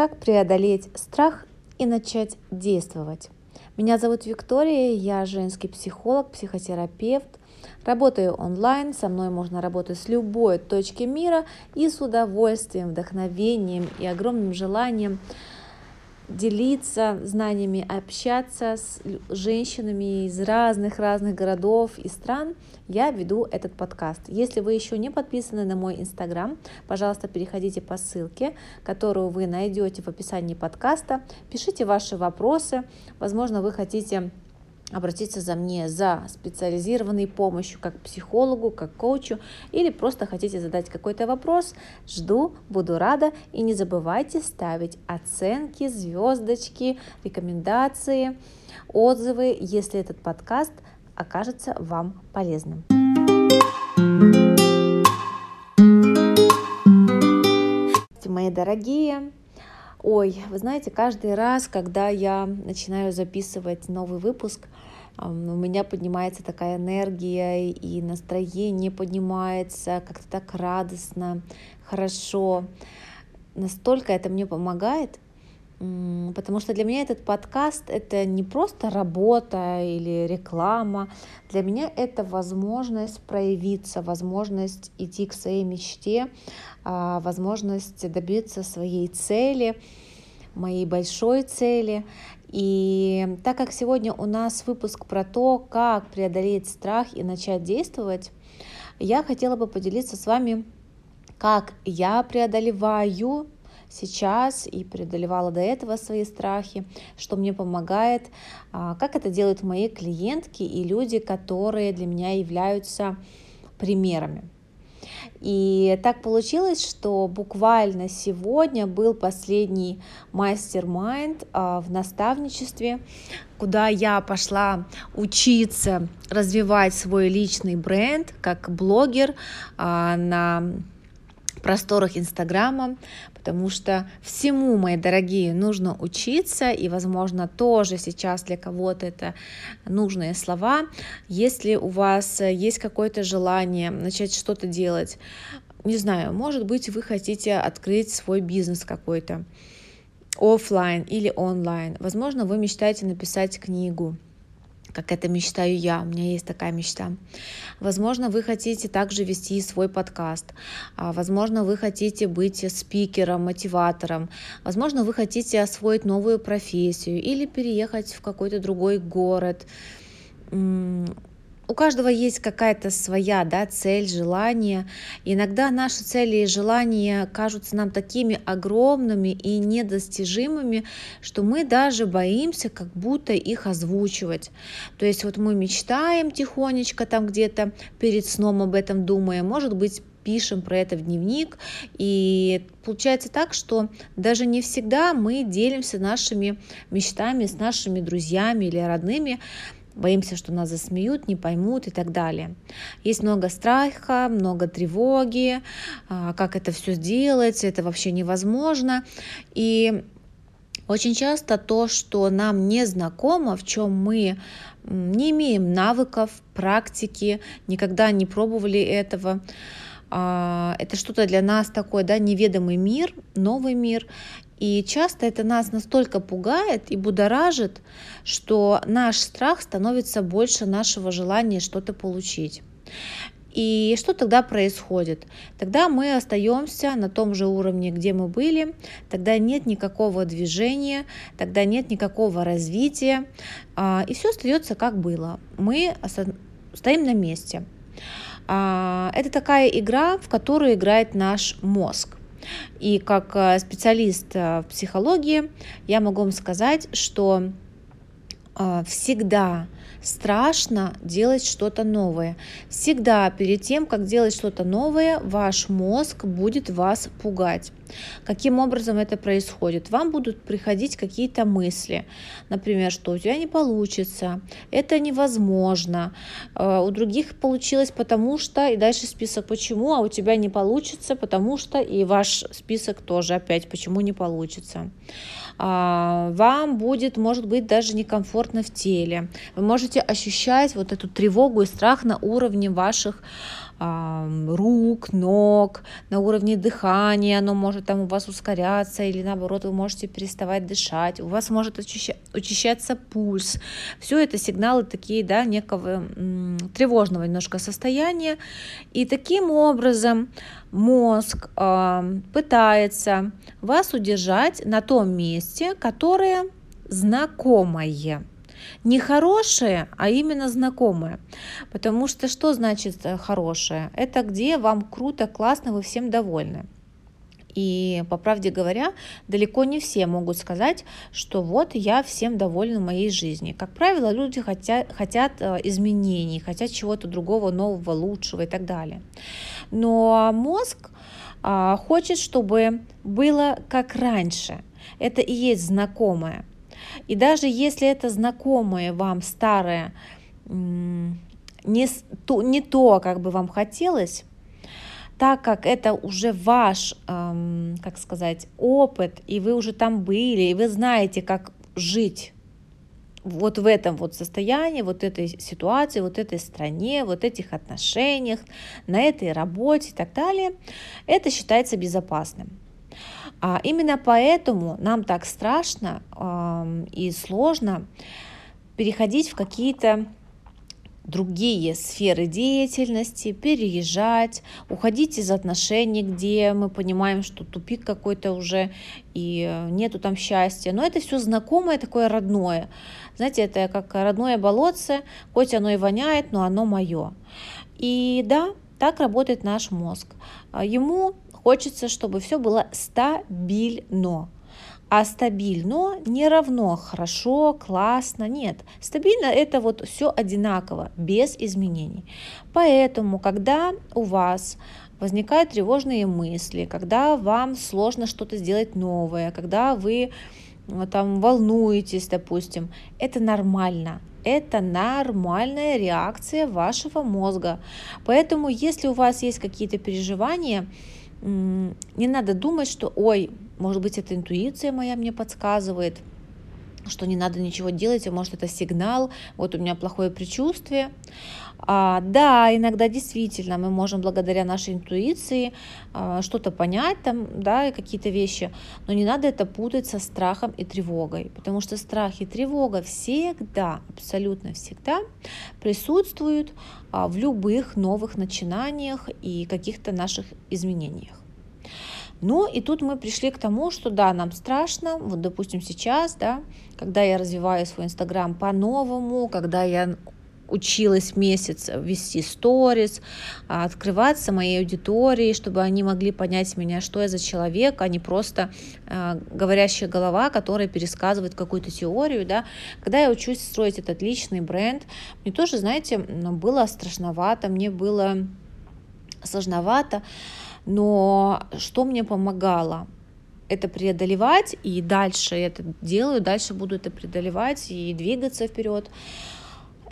Как преодолеть страх и начать действовать? Меня зовут Виктория, я женский психолог, психотерапевт. Работаю онлайн, со мной можно работать с любой точки мира и с удовольствием, вдохновением и огромным желанием делиться знаниями, общаться с женщинами из разных-разных городов и стран, я веду этот подкаст. Если вы еще не подписаны на мой инстаграм, пожалуйста, переходите по ссылке, которую вы найдете в описании подкаста, пишите ваши вопросы, возможно, вы хотите обратиться за мне за специализированной помощью, как психологу, как коучу, или просто хотите задать какой-то вопрос, жду, буду рада. И не забывайте ставить оценки, звездочки, рекомендации, отзывы, если этот подкаст окажется вам полезным. Мои дорогие, Ой, вы знаете, каждый раз, когда я начинаю записывать новый выпуск, у меня поднимается такая энергия, и настроение поднимается как-то так радостно, хорошо. Настолько это мне помогает, потому что для меня этот подкаст — это не просто работа или реклама, для меня это возможность проявиться, возможность идти к своей мечте, а, возможность добиться своей цели, моей большой цели. И так как сегодня у нас выпуск про то, как преодолеть страх и начать действовать, я хотела бы поделиться с вами, как я преодолеваю сейчас и преодолевала до этого свои страхи, что мне помогает, а, как это делают мои клиентки и люди, которые для меня являются примерами. И так получилось, что буквально сегодня был последний мастер-майнд а, в наставничестве, куда я пошла учиться развивать свой личный бренд как блогер а, на просторах Инстаграма, потому что всему, мои дорогие, нужно учиться, и, возможно, тоже сейчас для кого-то это нужные слова. Если у вас есть какое-то желание начать что-то делать, не знаю, может быть, вы хотите открыть свой бизнес какой-то, офлайн или онлайн. Возможно, вы мечтаете написать книгу, как это мечтаю я, у меня есть такая мечта. Возможно, вы хотите также вести свой подкаст, а, возможно, вы хотите быть спикером, мотиватором, возможно, вы хотите освоить новую профессию или переехать в какой-то другой город у каждого есть какая-то своя да, цель, желание. иногда наши цели и желания кажутся нам такими огромными и недостижимыми, что мы даже боимся как будто их озвучивать. То есть вот мы мечтаем тихонечко там где-то перед сном об этом думаем, может быть, пишем про это в дневник. И получается так, что даже не всегда мы делимся нашими мечтами с нашими друзьями или родными, боимся, что нас засмеют, не поймут и так далее. Есть много страха, много тревоги, а, как это все сделать, это вообще невозможно. И очень часто то, что нам не знакомо, в чем мы не имеем навыков, практики, никогда не пробовали этого, а, это что-то для нас такое, да, неведомый мир, новый мир. И часто это нас настолько пугает и будоражит, что наш страх становится больше нашего желания что-то получить. И что тогда происходит? Тогда мы остаемся на том же уровне, где мы были, тогда нет никакого движения, тогда нет никакого развития, а, и все остается как было. Мы стоим на месте. А, это такая игра, в которую играет наш мозг. И как э, специалист э, в психологии я могу вам сказать, что э, всегда страшно делать что-то новое. Всегда перед тем, как делать что-то новое, ваш мозг будет вас пугать. Каким образом это происходит? Вам будут приходить какие-то мысли, например, что у тебя не получится, это невозможно, э, у других получилось потому что, и дальше список почему, а у тебя не получится, потому что, и ваш список тоже опять почему не получится. А, вам будет, может быть, даже некомфортно в теле. Вы можете ощущать вот эту тревогу и страх на уровне ваших рук, ног, на уровне дыхания, оно может там у вас ускоряться, или наоборот, вы можете переставать дышать, у вас может учащаться пульс. Все это сигналы такие, да, некого тревожного немножко состояния. И таким образом мозг пытается вас удержать на том месте, которое знакомое не хорошее, а именно знакомое. Потому что что значит э, хорошее? Это где вам круто, классно, вы всем довольны. И, по правде говоря, далеко не все могут сказать, что вот я всем довольна моей жизни. Как правило, люди хотят, хотят э, изменений, хотят чего-то другого, нового, лучшего и так далее. Но мозг а, хочет, чтобы было как раньше. Это и есть знакомое. И даже если это знакомое вам старое, не то, не то, как бы вам хотелось, так как это уже ваш, эм, как сказать, опыт, и вы уже там были, и вы знаете, как жить вот в этом вот состоянии, вот этой ситуации, вот этой стране, вот этих отношениях, на этой работе и так далее, это считается безопасным. А именно поэтому нам так страшно э, и сложно переходить в какие-то другие сферы деятельности, переезжать, уходить из отношений, где мы понимаем, что тупик какой-то уже и нету там счастья. Но это все знакомое, такое родное. Знаете, это как родное болотце, хоть оно и воняет, но оно мое. И да, так работает наш мозг. Ему Хочется, чтобы все было стабильно. А стабильно не равно хорошо, классно. Нет, стабильно это вот все одинаково, без изменений. Поэтому, когда у вас возникают тревожные мысли, когда вам сложно что-то сделать новое, когда вы э, там волнуетесь, допустим, это нормально. Это нормальная реакция вашего мозга. Поэтому, если у вас есть какие-то переживания, не надо думать, что, ой, может быть, это интуиция моя мне подсказывает, что не надо ничего делать, а может это сигнал, вот у меня плохое предчувствие. А, да, иногда действительно мы можем благодаря нашей интуиции а, что-то понять там, да, какие-то вещи, но не надо это путать со страхом и тревогой, потому что страх и тревога всегда, абсолютно всегда присутствуют а, в любых новых начинаниях и каких-то наших изменениях. Ну и тут мы пришли к тому, что да, нам страшно, вот допустим сейчас, да, когда я развиваю свой инстаграм по-новому, когда я училась месяц вести сторис, а, открываться моей аудитории, чтобы они могли понять меня, что я за человек, а не просто э, говорящая голова, которая пересказывает какую-то теорию. Да. Когда я учусь строить этот личный бренд, мне тоже, знаете, было страшновато, мне было сложновато, но что мне помогало? это преодолевать, и дальше это делаю, дальше буду это преодолевать и двигаться вперед.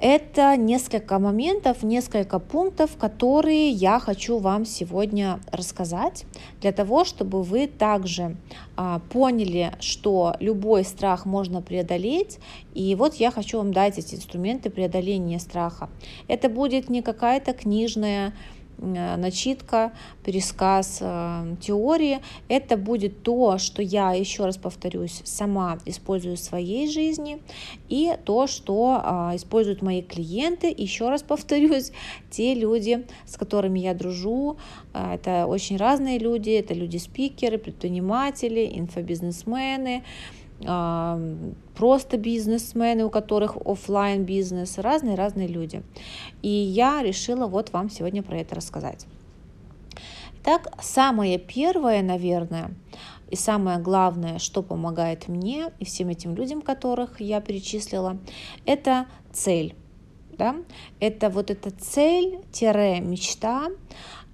Это несколько моментов, несколько пунктов, которые я хочу вам сегодня рассказать, для того, чтобы вы также а, поняли, что любой страх можно преодолеть. И вот я хочу вам дать эти инструменты преодоления страха. Это будет не какая-то книжная начитка, пересказ э, теории. Это будет то, что я, еще раз повторюсь, сама использую в своей жизни, и то, что а, используют мои клиенты. Еще раз повторюсь, те люди, с которыми я дружу, э, это очень разные люди, это люди-спикеры, предприниматели, инфобизнесмены, просто бизнесмены, у которых офлайн бизнес, разные-разные люди. И я решила вот вам сегодня про это рассказать. Итак, самое первое, наверное, и самое главное, что помогает мне и всем этим людям, которых я перечислила, это цель. Да? Это вот эта цель-мечта,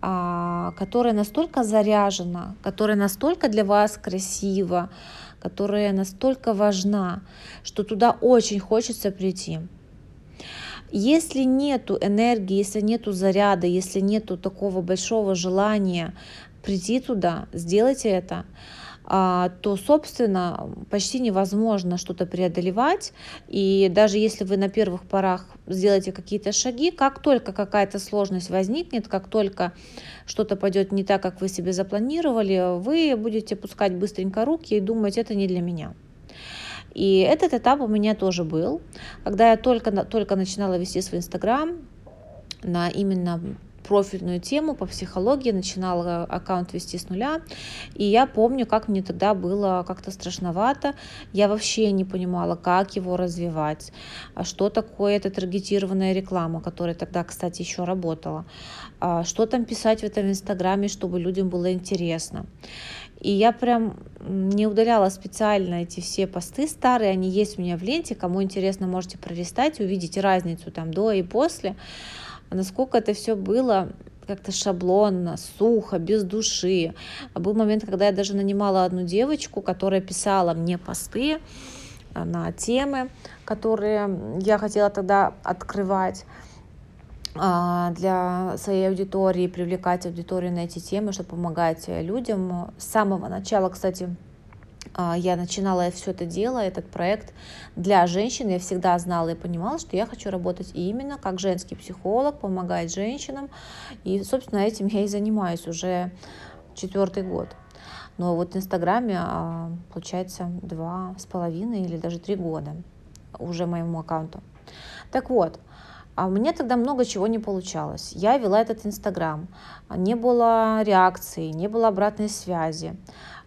а, которая настолько заряжена, которая настолько для вас красива, которая настолько важна, что туда очень хочется прийти. Если нету энергии, если нету заряда, если нету такого большого желания прийти туда, сделайте это. А, то, собственно, почти невозможно что-то преодолевать. И даже если вы на первых порах сделаете какие-то шаги, как только какая-то сложность возникнет, как только что-то пойдет не так, как вы себе запланировали, вы будете пускать быстренько руки и думать, это не для меня. И этот этап у меня тоже был, когда я только, только начинала вести свой Инстаграм на именно профильную тему по психологии, начинала аккаунт вести с нуля. И я помню, как мне тогда было как-то страшновато. Я вообще не понимала, как его развивать, а что такое эта таргетированная реклама, которая тогда, кстати, еще работала, а что там писать в этом инстаграме, чтобы людям было интересно. И я прям не удаляла специально эти все посты старые, они есть у меня в ленте, кому интересно, можете пролистать, увидеть разницу там до и после насколько это все было как-то шаблонно, сухо, без души. Был момент, когда я даже нанимала одну девочку, которая писала мне посты а, на темы, которые я хотела тогда открывать а, для своей аудитории, привлекать аудиторию на эти темы, чтобы помогать людям. С самого начала, кстати, я начинала все это дело, этот проект для женщин. Я всегда знала и понимала, что я хочу работать именно как женский психолог, помогать женщинам. И, собственно, этим я и занимаюсь уже четвертый год. Но вот в Инстаграме, а, получается, два с половиной или даже три года уже моему аккаунту. Так вот, а у меня тогда много чего не получалось. Я вела этот Инстаграм, не было реакции, не было обратной связи.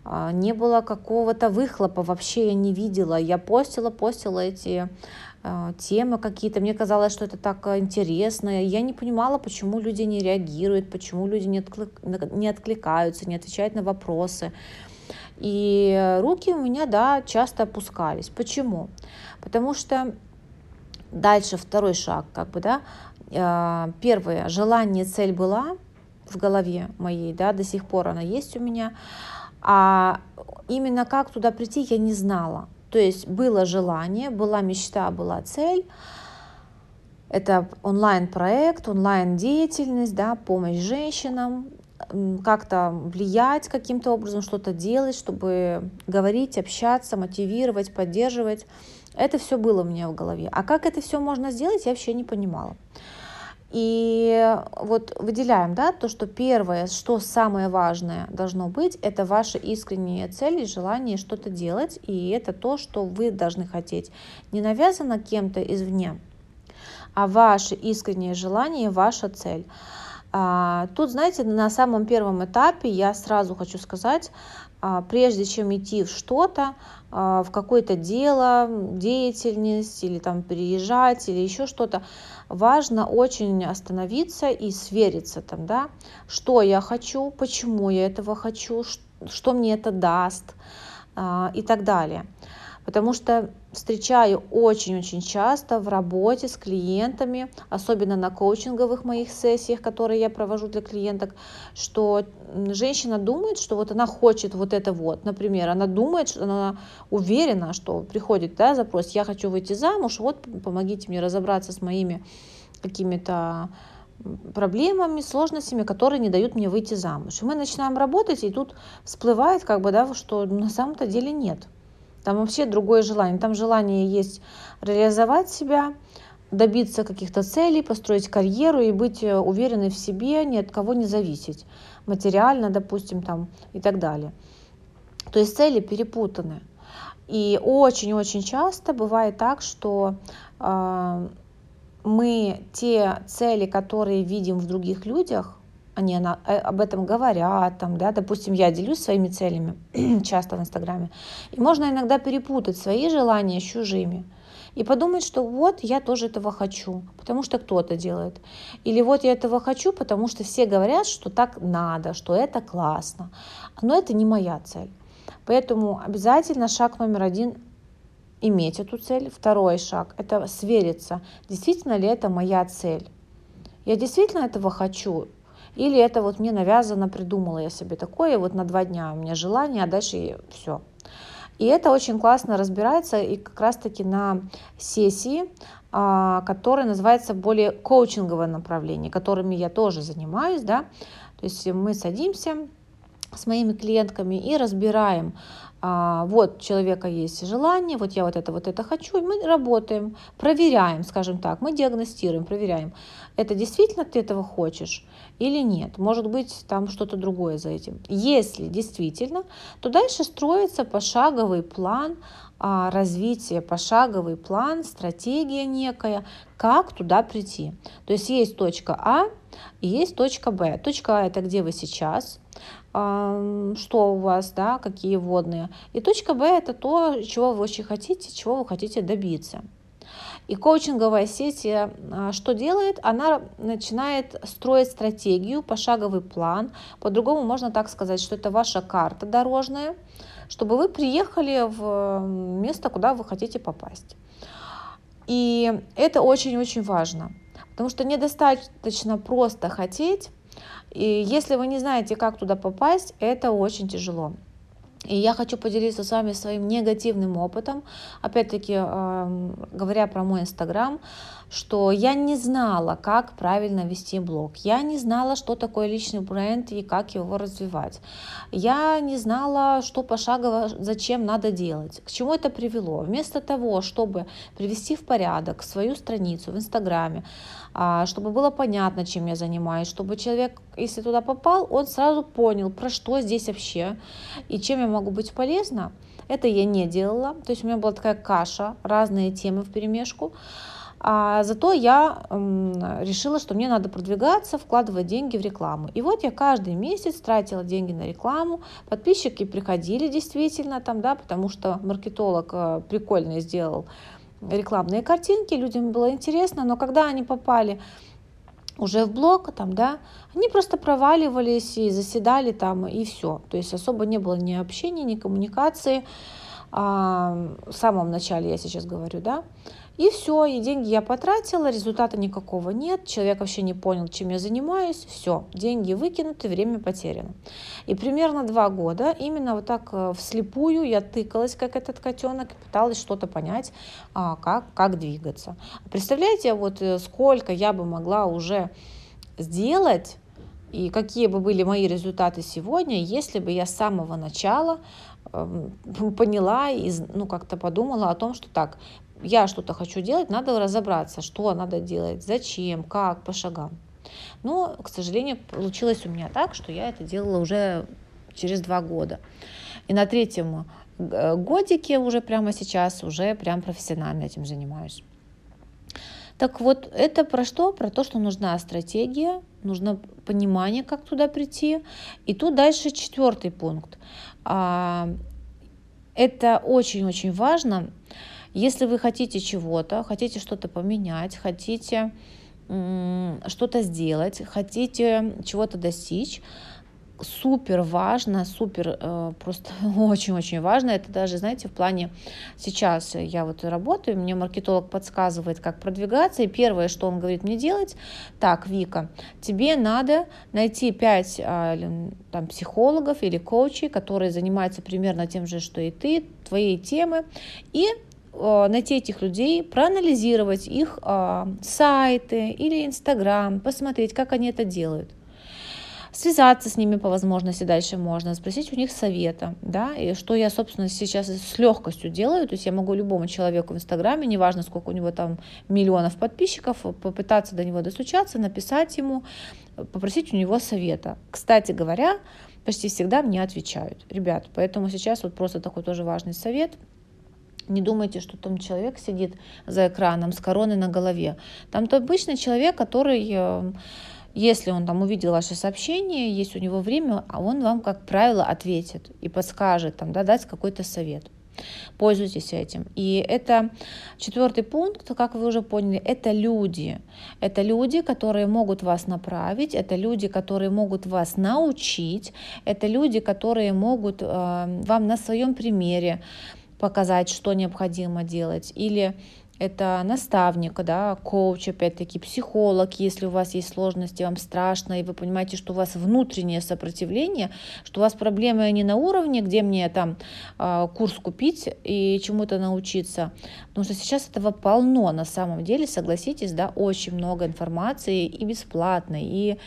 А, не было какого-то выхлопа, вообще я не видела. Я постила, постила эти а, темы какие-то. Мне казалось, что это так а, интересно. Я не понимала, почему люди не реагируют, почему люди не, отклик... не откликаются, не отвечают на вопросы. И руки у меня, да, часто опускались. Почему? Потому что дальше второй шаг, как бы, да, первое, желание, цель была в голове моей, да, до сих пор она есть у меня, а именно как туда прийти, я не знала. То есть было желание, была мечта, была цель. Это онлайн-проект, онлайн-деятельность, да, помощь женщинам, как-то влиять каким-то образом, что-то делать, чтобы говорить, общаться, мотивировать, поддерживать. Это все было у меня в голове. А как это все можно сделать, я вообще не понимала. И вот выделяем, да, то, что первое, что самое важное должно быть, это ваша искренняя цель и желание что-то делать, и это то, что вы должны хотеть. Не навязано кем-то извне, а ваше искреннее желание, ваша цель. А, тут, знаете, на самом первом этапе я сразу хочу сказать, прежде чем идти в что-то, а, в какое-то дело, деятельность или там переезжать или еще что-то, важно очень остановиться и свериться там, да, что я хочу, почему я этого хочу, что мне это даст и так далее. Потому что встречаю очень-очень часто в работе с клиентами, особенно на коучинговых моих сессиях, которые я провожу для клиенток, что женщина думает, что вот она хочет вот это вот. Например, она думает, что она уверена, что приходит да, запрос, я хочу выйти замуж, вот помогите мне разобраться с моими какими-то проблемами, сложностями, которые не дают мне выйти замуж. И мы начинаем работать, и тут всплывает, как бы, да, что на самом-то деле нет. Там вообще другое желание. Там желание есть реализовать себя, добиться каких-то целей, построить карьеру и быть э, уверенной в себе, ни от кого не зависеть. Материально, допустим, там и так далее. То есть цели перепутаны. И очень-очень часто бывает так, что э, мы те цели, которые видим в других людях, они она, э, об этом говорят, там, да, допустим, я делюсь своими целями часто в Инстаграме, и можно иногда перепутать свои желания с чужими и подумать, что вот я тоже этого хочу, потому что кто-то делает. Или вот я этого хочу, потому что все говорят, что так надо, что это классно. Но это не моя цель. Поэтому обязательно шаг номер один иметь эту цель. Второй шаг – это свериться, действительно ли это моя цель. Я действительно этого хочу, или это вот мне навязано, придумала я себе такое, вот на два дня у меня желание, а дальше все. И это очень классно разбирается и как раз-таки на сессии, а, которая называется более коучинговое направление, которыми я тоже занимаюсь, да, то есть мы садимся, с моими клиентками и разбираем, вот у человека есть желание, вот я вот это, вот это хочу, и мы работаем, проверяем, скажем так, мы диагностируем, проверяем, это действительно ты этого хочешь или нет, может быть там что-то другое за этим. Если действительно, то дальше строится пошаговый план а, развития, пошаговый план, стратегия некая, как туда прийти. То есть есть точка А и есть точка Б. Точка А это где вы сейчас, что у вас, да, какие водные. И точка Б это то, чего вы очень хотите, чего вы хотите добиться. И коучинговая сеть э, что делает? Она начинает строить стратегию, пошаговый план. По-другому можно так сказать, что это ваша карта дорожная, чтобы вы приехали в место, куда вы хотите попасть. И это очень-очень важно, потому что недостаточно просто хотеть, и если вы не знаете, как туда попасть, это очень тяжело. И я хочу поделиться с вами своим негативным опытом. Опять-таки, э, говоря про мой инстаграм, что я не знала, как правильно вести блог. Я не знала, что такое личный бренд и как его развивать. Я не знала, что пошагово, зачем надо делать. К чему это привело? Вместо того, чтобы привести в порядок свою страницу в инстаграме, а, чтобы было понятно, чем я занимаюсь, чтобы человек, если туда попал, он сразу понял, про что здесь вообще и чем я могу быть полезна. Это я не делала. То есть у меня была такая каша, разные темы в перемешку. А зато я решила, что мне надо продвигаться, вкладывать деньги в рекламу. И вот я каждый месяц тратила деньги на рекламу. Подписчики приходили действительно там, да, потому что маркетолог э, прикольно сделал рекламные картинки, людям было интересно, но когда они попали уже в блог, там, да, они просто проваливались и заседали там, и все. То есть особо не было ни общения, ни коммуникации. А, в самом начале я сейчас говорю, да. И все, и деньги я потратила, результата никакого нет, человек вообще не понял, чем я занимаюсь, все, деньги выкинуты, время потеряно. И примерно два года именно вот так э, вслепую я тыкалась, как этот котенок, пыталась что-то понять, а, как, как двигаться. Представляете, вот э, сколько я бы могла уже сделать, и какие бы были мои результаты сегодня, если бы я с самого начала эм, поняла и ну, как-то подумала о том, что так, я что-то хочу делать, надо разобраться, что надо делать, зачем, как, по шагам. Но, к сожалению, получилось у меня так, что я это делала уже через два года. И на третьем э, годике уже прямо сейчас уже прям профессионально этим занимаюсь. Так вот, это про что? Про то, что нужна стратегия, нужно понимание, как туда прийти. И тут дальше четвертый пункт. А, это очень-очень важно. Если вы хотите чего-то, хотите что-то поменять, хотите что-то сделать, хотите чего-то достичь, супер важно, супер э, просто очень-очень важно. Это даже, знаете, в плане сейчас я вот работаю, мне маркетолог подсказывает, как продвигаться, и первое, что он говорит мне делать, так, Вика, тебе надо найти 5 а, там, психологов или коучей, которые занимаются примерно тем же, что и ты, твоей темы, и найти этих людей, проанализировать их а, сайты или Инстаграм, посмотреть, как они это делают. Связаться с ними по возможности дальше можно, спросить у них совета, да, и что я, собственно, сейчас с легкостью делаю, то есть я могу любому человеку в Инстаграме, неважно, сколько у него там миллионов подписчиков, попытаться до него достучаться, написать ему, попросить у него совета. Кстати говоря, почти всегда мне отвечают, ребят, поэтому сейчас вот просто такой тоже важный совет – не думайте, что там человек сидит за экраном с короной на голове. Там-то обычный человек, который, э, если он там увидел ваше сообщение, есть у него время, а он вам, как правило, ответит и подскажет, там, да, даст какой-то совет. Пользуйтесь этим. И это четвертый пункт, как вы уже поняли, это люди. Это люди, которые могут вас направить, это люди, которые могут вас научить, это люди, которые могут э, вам на своем примере показать, что необходимо делать, или это наставник, да, коуч, опять-таки психолог, если у вас есть сложности, вам страшно, и вы понимаете, что у вас внутреннее сопротивление, что у вас проблемы не на уровне, где мне там э, курс купить и чему-то научиться, потому что сейчас этого полно на самом деле, согласитесь, да, очень много информации и бесплатной, и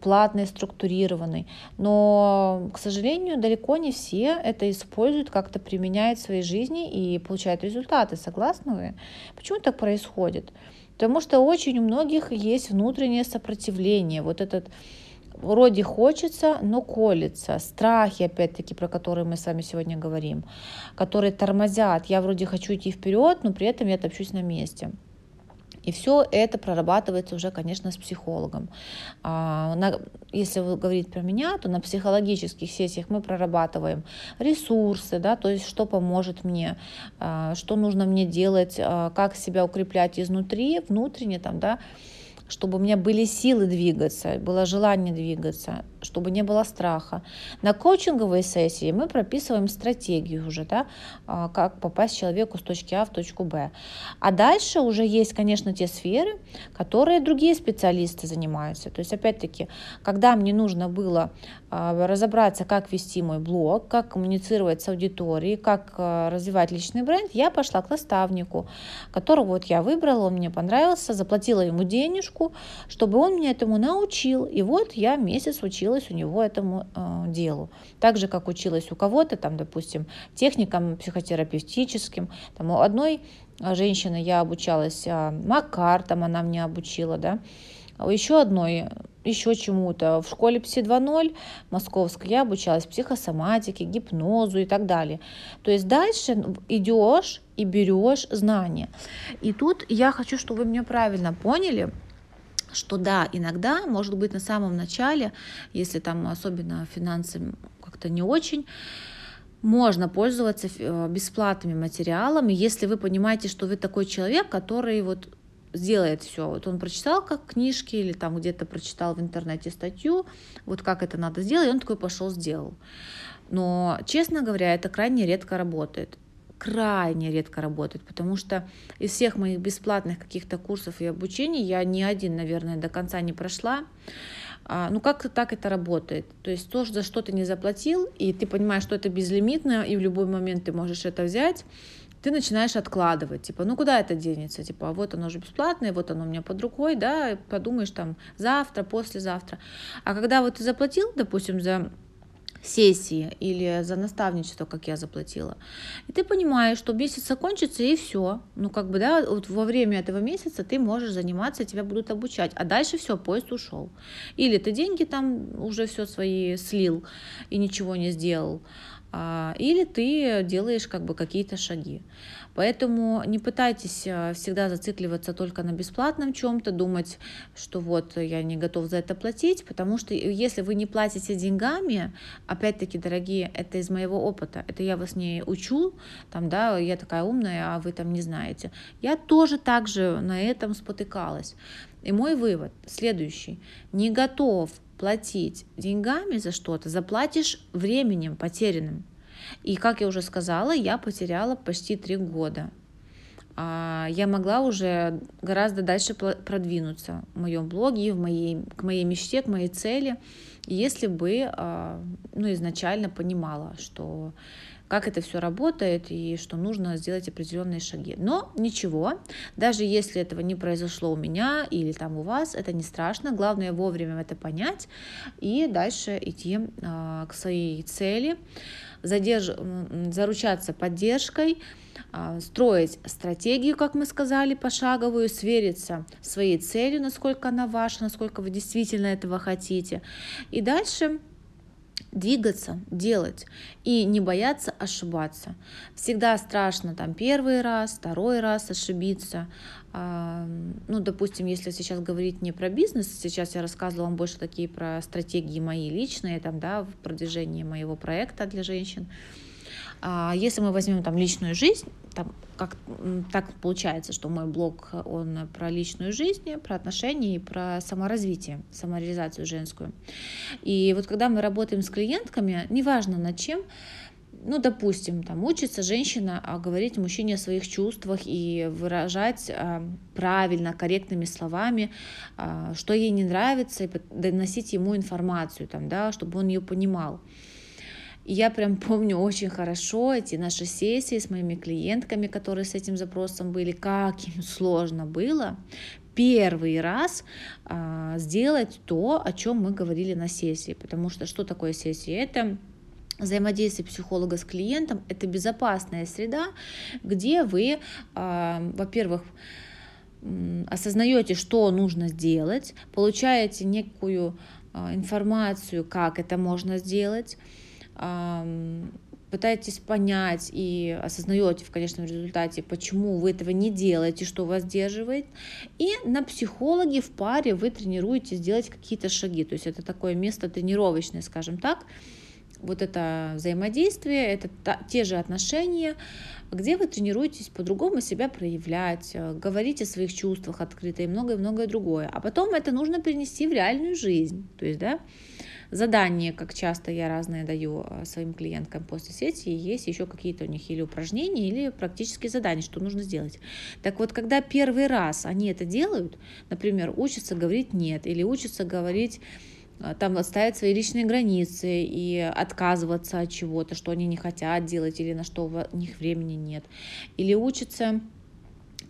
платный, структурированный. Но, к сожалению, далеко не все это используют, как-то применяют в своей жизни и получают результаты. Согласны вы? Почему так происходит? Потому что очень у многих есть внутреннее сопротивление. Вот этот вроде хочется, но колется. Страхи, опять-таки, про которые мы с вами сегодня говорим, которые тормозят. Я вроде хочу идти вперед, но при этом я топчусь на месте. И все это прорабатывается уже, конечно, с психологом. А, если вы говорите про меня, то на психологических сессиях мы прорабатываем ресурсы, да, то есть что поможет мне, а, что нужно мне делать, а, как себя укреплять изнутри, внутренне, там, да, чтобы у меня были силы двигаться, было желание двигаться, чтобы не было страха. На коучинговой сессии мы прописываем стратегию уже, да, а, как попасть человеку с точки А в точку Б. А дальше уже есть, конечно, те сферы, которые другие специалисты занимаются. То есть, опять-таки, когда мне нужно было а, разобраться, как вести мой блог, как коммуницировать с аудиторией, как а, развивать личный бренд, я пошла к наставнику, которого вот я выбрала, он мне понравился, заплатила ему денежку, чтобы он меня этому научил. И вот я месяц учила училась у него этому э, делу. Так же, как училась у кого-то, там, допустим, техникам психотерапевтическим. Там, у одной женщины я обучалась э, Макартам, она меня обучила, да. А еще одной еще чему-то. В школе ПСИ 2.0 московской я обучалась психосоматике, гипнозу и так далее. То есть дальше идешь и берешь знания. И тут я хочу, чтобы вы меня правильно поняли – что да, иногда, может быть, на самом начале, если там особенно финансы как-то не очень, можно пользоваться э, бесплатными материалами, если вы понимаете, что вы такой человек, который вот сделает все. Вот он прочитал как книжки или там где-то прочитал в интернете статью, вот как это надо сделать, и он такой пошел сделал. Но, честно говоря, это крайне редко работает крайне редко работает, потому что из всех моих бесплатных каких-то курсов и обучений я ни один, наверное, до конца не прошла. А, ну как так это работает? То есть то, за что ты не заплатил, и ты понимаешь, что это безлимитно, и в любой момент ты можешь это взять, ты начинаешь откладывать, типа, ну куда это денется, типа, а вот оно же бесплатное, вот оно у меня под рукой, да, подумаешь там завтра, послезавтра. А когда вот ты заплатил, допустим, за сессии или за наставничество, как я заплатила. И ты понимаешь, что месяц закончится и все. Ну, как бы, да, вот во время этого месяца ты можешь заниматься, тебя будут обучать. А дальше все, поезд ушел. Или ты деньги там уже все свои слил и ничего не сделал. А, или ты делаешь как бы какие-то шаги. Поэтому не пытайтесь э, всегда зацикливаться только на бесплатном чем-то, думать, что вот я не готов за это платить, потому что если вы не платите деньгами, опять-таки, дорогие, это из моего опыта, это я вас не учу, там, да, я такая умная, а вы там не знаете. Я тоже так же на этом спотыкалась. И мой вывод следующий. Не готов платить деньгами за что-то, заплатишь временем потерянным. И, как я уже сказала, я потеряла почти три года. А, я могла уже гораздо дальше продвинуться в моем блоге, в моей, к моей мечте, к моей цели, если бы а, ну, изначально понимала, что как это все работает и что нужно сделать определенные шаги. Но ничего, даже если этого не произошло у меня или там у вас, это не страшно. Главное вовремя это понять и дальше идти э, к своей цели, задерж... заручаться поддержкой, э, строить стратегию, как мы сказали, пошаговую, свериться своей целью, насколько она ваша, насколько вы действительно этого хотите. И дальше двигаться, делать и не бояться ошибаться. Всегда страшно там первый раз, второй раз ошибиться. А, ну, допустим, если сейчас говорить не про бизнес, сейчас я рассказывала вам больше такие про стратегии мои личные, там, да, в продвижении моего проекта для женщин. А если мы возьмем там личную жизнь, там, как так получается, что мой блог, он про личную жизнь, про отношения и про саморазвитие, самореализацию женскую. И вот когда мы работаем с клиентками, неважно над чем, ну, допустим, там учится женщина а, говорить мужчине о своих чувствах и выражать а, правильно, корректными словами, а, что ей не нравится, и доносить ему информацию, там, да, чтобы он ее понимал. И я прям помню очень хорошо эти наши сессии с моими клиентками, которые с этим запросом были, как им сложно было первый раз а, сделать то, о чем мы говорили на сессии. Потому что что такое сессия? Это взаимодействие психолога с клиентом – это безопасная среда, где вы, э, во-первых, осознаете, что нужно сделать, получаете некую э, информацию, как это можно сделать, пытаетесь понять и осознаете в конечном результате, почему вы этого не делаете, что вас сдерживает. И на психологе в паре вы тренируетесь делать какие-то шаги. То есть это такое место тренировочное, скажем так, вот это взаимодействие, это та, те же отношения, где вы тренируетесь по-другому себя проявлять, э, говорить о своих чувствах открыто и многое-многое другое. А потом это нужно перенести в реальную жизнь. То есть, да, задания, как часто я разные даю э, своим клиенткам после сессии, есть еще какие-то у них или упражнения, или практические задания, что нужно сделать. Так вот, когда первый раз они это делают, например, учатся говорить «нет» или учатся говорить а, там отставить свои личные границы и отказываться от чего-то, что они не хотят делать или на что у них времени нет. Или учатся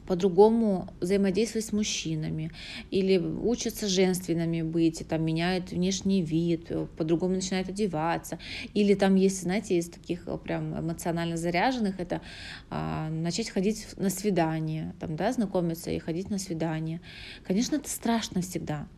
по-другому взаимодействовать с мужчинами, или учатся женственными быть, и там меняют внешний вид, по-другому начинают одеваться, или там есть, знаете, из таких прям эмоционально заряженных, это а, начать ходить на свидание, там, да, знакомиться и ходить на свидание. Конечно, это страшно всегда,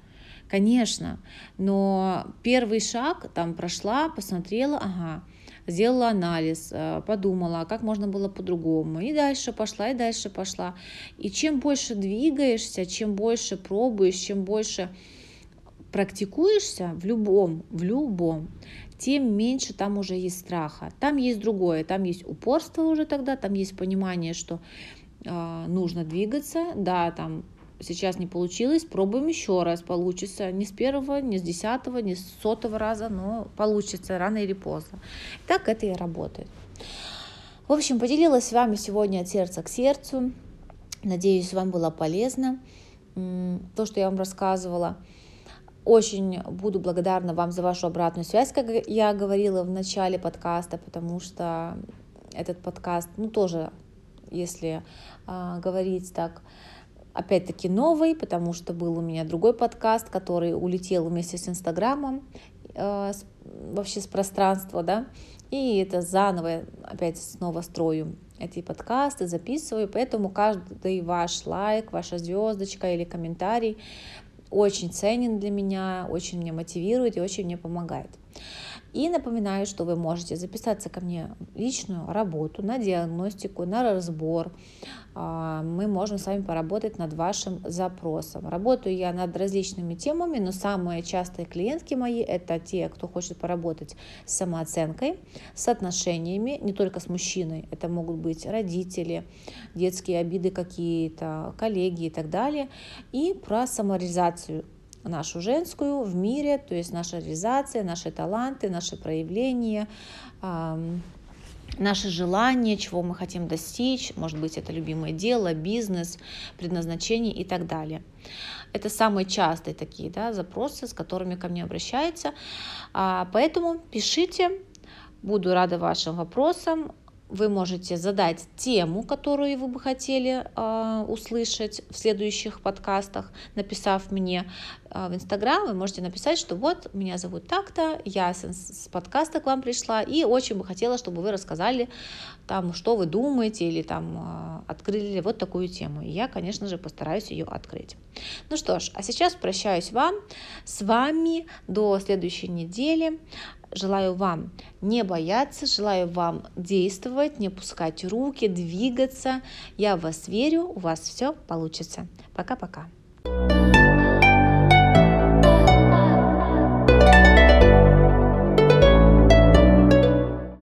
Конечно, но первый шаг там прошла, посмотрела, ага, сделала анализ, э, подумала, как можно было по-другому. И дальше пошла, и дальше пошла. И чем больше двигаешься, чем больше пробуешь, чем больше практикуешься в любом, в любом, тем меньше там уже есть страха. Там есть другое, там есть упорство уже тогда, там есть понимание, что э, нужно двигаться, да, там сейчас не получилось, пробуем еще раз, получится. Не с первого, не с десятого, не с сотого раза, но получится рано или поздно. Так это и работает. В общем, поделилась с вами сегодня от сердца к сердцу. Надеюсь, вам было полезно то, что я вам рассказывала. Очень буду благодарна вам за вашу обратную связь, как я говорила в начале подкаста, потому что этот подкаст, ну тоже, если э, говорить так, опять-таки новый, потому что был у меня другой подкаст, который улетел вместе с Инстаграмом, э, вообще с пространства, да, и это заново опять снова строю эти подкасты, записываю, поэтому каждый ваш лайк, ваша звездочка или комментарий очень ценен для меня, очень меня мотивирует и очень мне помогает. И напоминаю, что вы можете записаться ко мне в личную работу, на диагностику, на разбор. А, мы можем с вами поработать над вашим запросом. Работаю я над различными темами, но самые частые клиентки мои – это те, кто хочет поработать с самооценкой, с отношениями, не только с мужчиной. Это могут быть родители, детские обиды какие-то, коллеги и так далее. И про самореализацию нашу женскую в мире, то есть наша реализация, наши таланты, наши проявления, наши желания, чего мы хотим достичь, может быть, это любимое дело, бизнес, предназначение и так далее. Это самые частые такие да, запросы, с которыми ко мне обращаются. А, поэтому пишите, буду рада вашим вопросам вы можете задать тему, которую вы бы хотели э, услышать в следующих подкастах, написав мне э, в Инстаграм. Вы можете написать, что вот меня зовут так-то, я с, с подкаста к вам пришла и очень бы хотела, чтобы вы рассказали там, что вы думаете или там э, открыли вот такую тему. И я, конечно же, постараюсь ее открыть. Ну что ж, а сейчас прощаюсь вам с вами до следующей недели. Желаю вам не бояться, желаю вам действовать, не пускать руки, двигаться. Я в вас верю, у вас все получится. Пока-пока.